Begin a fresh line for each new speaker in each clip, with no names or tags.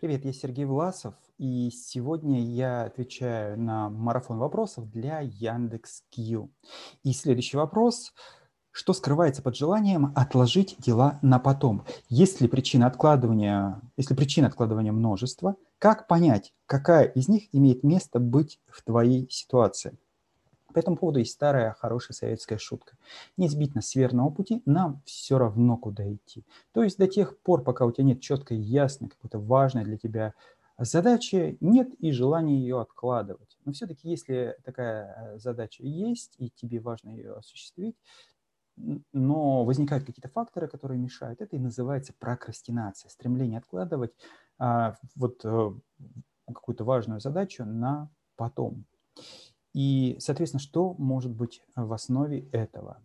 Привет, я Сергей Власов, и сегодня я отвечаю на марафон вопросов для Яндекс.Кью. И следующий вопрос. Что скрывается под желанием отложить дела на потом? Есть ли причина откладывания, если причина откладывания множество, как понять, какая из них имеет место быть в твоей ситуации? По этому поводу есть старая хорошая советская шутка. Не сбить нас с верного пути, нам все равно куда идти. То есть до тех пор, пока у тебя нет четкой, ясной, какой-то важной для тебя задачи, нет и желания ее откладывать. Но все-таки, если такая э, задача есть, и тебе важно ее осуществить, но возникают какие-то факторы, которые мешают, это и называется прокрастинация, стремление откладывать а, вот а, какую-то важную задачу на потом. И, соответственно, что может быть в основе этого?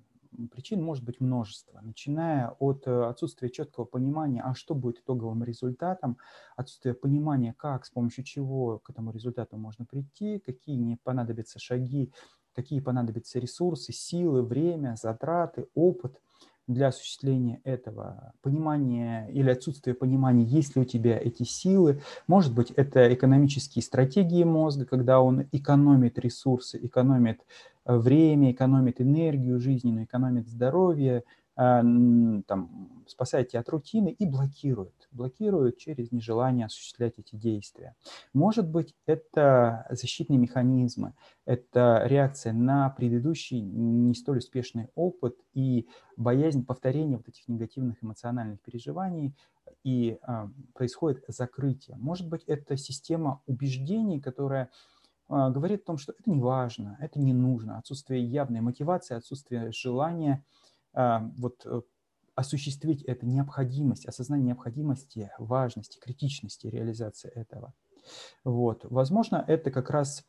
Причин может быть множество, начиная от э, отсутствия четкого понимания, а что будет итоговым результатом, отсутствия понимания, как, с помощью чего к этому результату можно прийти, какие не понадобятся шаги, какие понадобятся ресурсы, силы, время, затраты, опыт – для осуществления этого, понимание или отсутствие понимания, есть ли у тебя эти силы. Может быть, это экономические стратегии мозга, когда он экономит ресурсы, экономит э, время, экономит энергию жизненную, экономит здоровье, там, спасает тебя от рутины и блокирует. Блокирует через нежелание осуществлять эти действия. Может быть, это защитные механизмы, это реакция на предыдущий не столь успешный опыт и боязнь повторения вот этих негативных эмоциональных переживаний, и а, происходит закрытие. Может быть, это система убеждений, которая а, говорит о том, что это не важно, это не нужно, отсутствие явной мотивации, отсутствие желания – а, вот э, осуществить это необходимость, осознание необходимости, важности, критичности реализации этого. Вот. Возможно, это как раз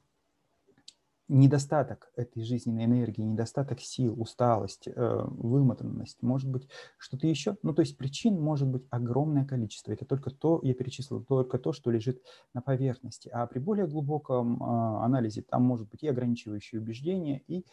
недостаток этой жизненной энергии, недостаток сил, усталость, э, вымотанность, может быть, что-то еще. Ну, то есть причин может быть огромное количество. Это только то, я перечислил, только то, что лежит на поверхности. А при более глубоком а, анализе там может быть и ограничивающие убеждения, и а,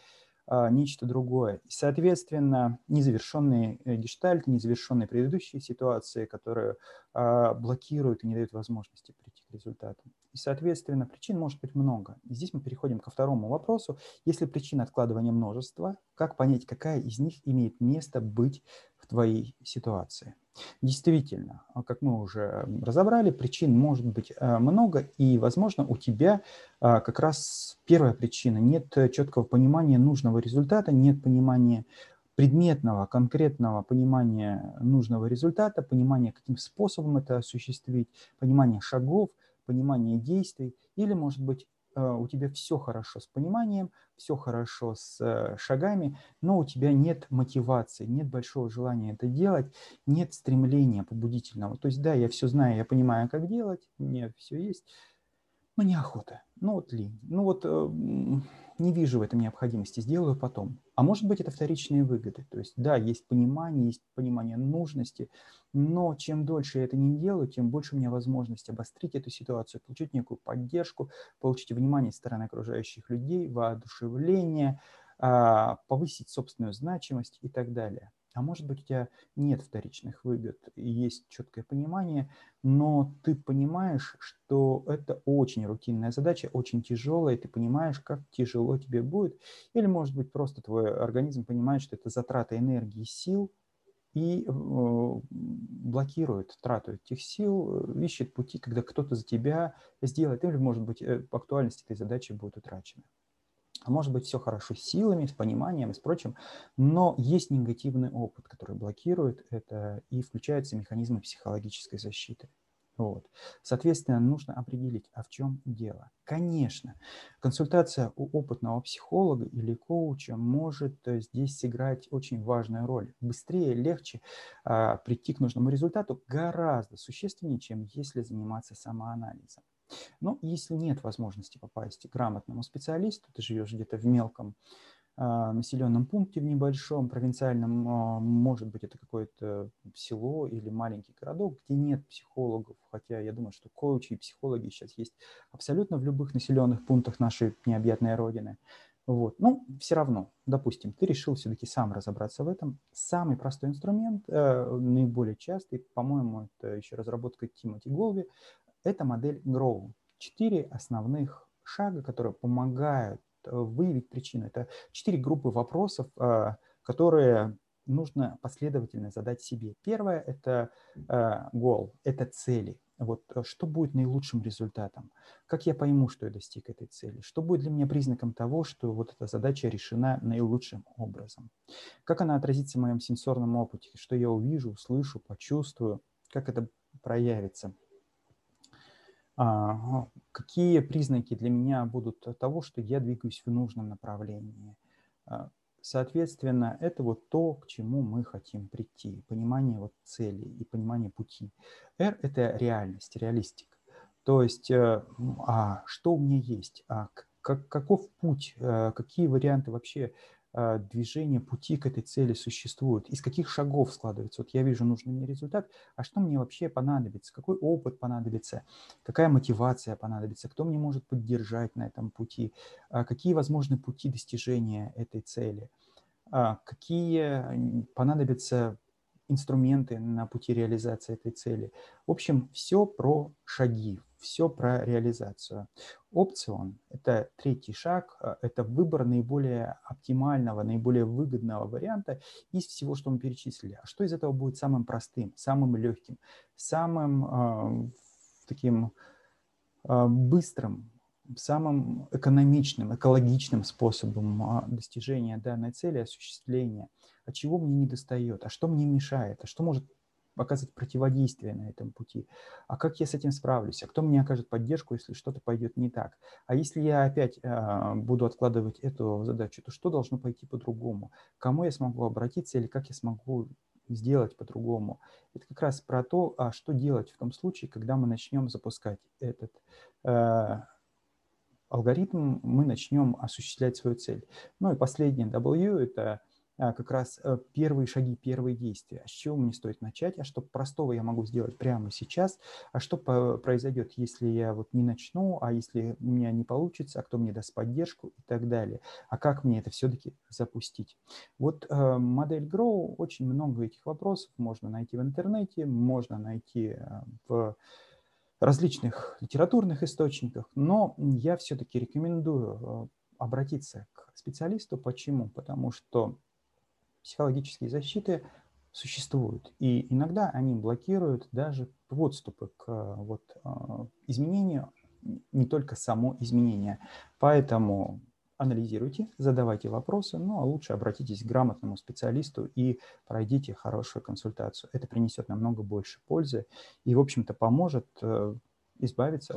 нечто другое. Соответственно, незавершенные э, гештальты, незавершенные предыдущие ситуации, которые а, блокируют и не дают возможности прийти к результату. И, соответственно, причин может быть много. И здесь мы переходим ко второму вопросу. Если причин откладывания множества, как понять, какая из них имеет место быть в твоей ситуации? Действительно, а как мы уже разобрали, причин может быть э, много, и, возможно, у тебя а, как раз первая причина – нет четкого понимания нужного результата, нет понимания предметного, конкретного понимания нужного результата, понимания, каким способом это осуществить, понимания шагов, понимания действий, или, может быть, Э, у тебя все хорошо с пониманием, все хорошо с э, шагами, но у тебя нет мотивации, нет большого желания это делать, нет стремления побудительного. То есть, да, я все знаю, я понимаю, как делать, у меня все есть, но неохота, ну вот лень, ну вот э, не вижу в этом необходимости, сделаю потом. А может быть, это вторичные выгоды. То есть, да, есть понимание, есть понимание нужности, но чем дольше я это не делаю, тем больше у меня возможность обострить эту ситуацию, получить некую поддержку, получить внимание со стороны окружающих людей, воодушевление, а, повысить собственную значимость и так далее. А может быть, у тебя нет вторичных выгод, и есть четкое понимание, но ты понимаешь, что это очень рутинная задача, очень тяжелая, и ты понимаешь, как тяжело тебе будет. Или, может быть, просто твой организм понимает, что это затрата энергии, сил, и э, блокирует трату этих сил, э, ищет пути, когда кто-то за тебя сделает, или, может быть, э, актуальность этой задачи будет утрачена. А может быть, все хорошо с силами, с пониманием и с прочим, но есть негативный опыт, который блокирует это и включаются механизмы психологической защиты. Вот. Соответственно, нужно определить, а в чем дело. Конечно, консультация у опытного психолога или коуча может э, здесь сыграть очень важную роль. Быстрее, легче а, прийти к нужному результату гораздо существеннее, чем если заниматься самоанализом. Но если нет возможности попасть к грамотному специалисту, ты живешь где-то в мелком а, населенном пункте в небольшом, провинциальном, а, может быть, это какое-то село или маленький городок, где нет психологов, хотя я думаю, что коучи и психологи сейчас есть абсолютно в любых населенных пунктах нашей необъятной Родины. Вот. Ну, все равно, допустим, ты решил все-таки сам разобраться в этом. Самый простой инструмент, э, наиболее частый, по-моему, это еще разработка Тимоти Голви, это модель Grow. Четыре основных шага, которые помогают э, выявить причину. Это четыре группы вопросов, э, которые нужно последовательно задать себе. Первое – это э, goal, это цели. Вот что будет наилучшим результатом? Как я пойму, что я достиг этой цели? Что будет для меня признаком того, что вот эта задача решена наилучшим образом? Как она отразится в моем сенсорном опыте? Что я увижу, услышу, почувствую? Как это проявится? А, какие признаки для меня будут того, что я двигаюсь в нужном направлении? А, Соответственно, это вот то, к чему мы хотим прийти, понимание вот цели и понимание пути. R – это реальность, реалистик. То есть, э, а что у меня есть, а как, каков путь, э, какие варианты вообще а, движения пути к этой цели существуют, из каких шагов складывается. Вот я вижу нужный мне результат, а что мне вообще понадобится, какой опыт понадобится, какая мотивация понадобится, кто мне может поддержать на этом пути, а, какие возможны пути достижения этой цели, а, какие понадобятся инструменты на пути реализации этой цели. В общем, все про шаги, все про реализацию. Опцион – это третий шаг, э, это выбор наиболее оптимального, наиболее выгодного варианта из всего, что мы перечислили. А что из этого будет самым простым, самым легким, самым э, таким э, быстрым, самым экономичным, экологичным способом э, достижения данной цели, осуществления, от чего мне не достает, а что мне мешает, а что может оказывать противодействие на этом пути. А как я с этим справлюсь? А кто мне окажет поддержку, если что-то пойдет не так? А если я опять э, буду откладывать эту задачу, то что должно пойти по-другому? Кому я смогу обратиться или как я смогу сделать по-другому? Это как раз про то, а что делать в том случае, когда мы начнем запускать этот э, алгоритм, мы начнем осуществлять свою цель. Ну и последнее W – это а, как раз э, первые шаги, первые действия. С чего мне стоит начать, а что простого я могу сделать прямо сейчас, а что произойдет, если я вот не начну, а если у меня не получится, а кто мне даст поддержку и так далее. А как мне это все-таки запустить? Вот э, модель Grow, очень много этих вопросов можно найти в интернете, можно найти э, в различных литературных источниках, но я все-таки рекомендую обратиться к специалисту. Почему? Потому что психологические защиты существуют. И иногда они блокируют даже подступы к вот, а, изменению, не только само изменение. Поэтому анализируйте, задавайте вопросы, ну а лучше обратитесь к грамотному специалисту и пройдите хорошую консультацию. Это принесет намного больше пользы и, в общем-то, поможет э, избавиться от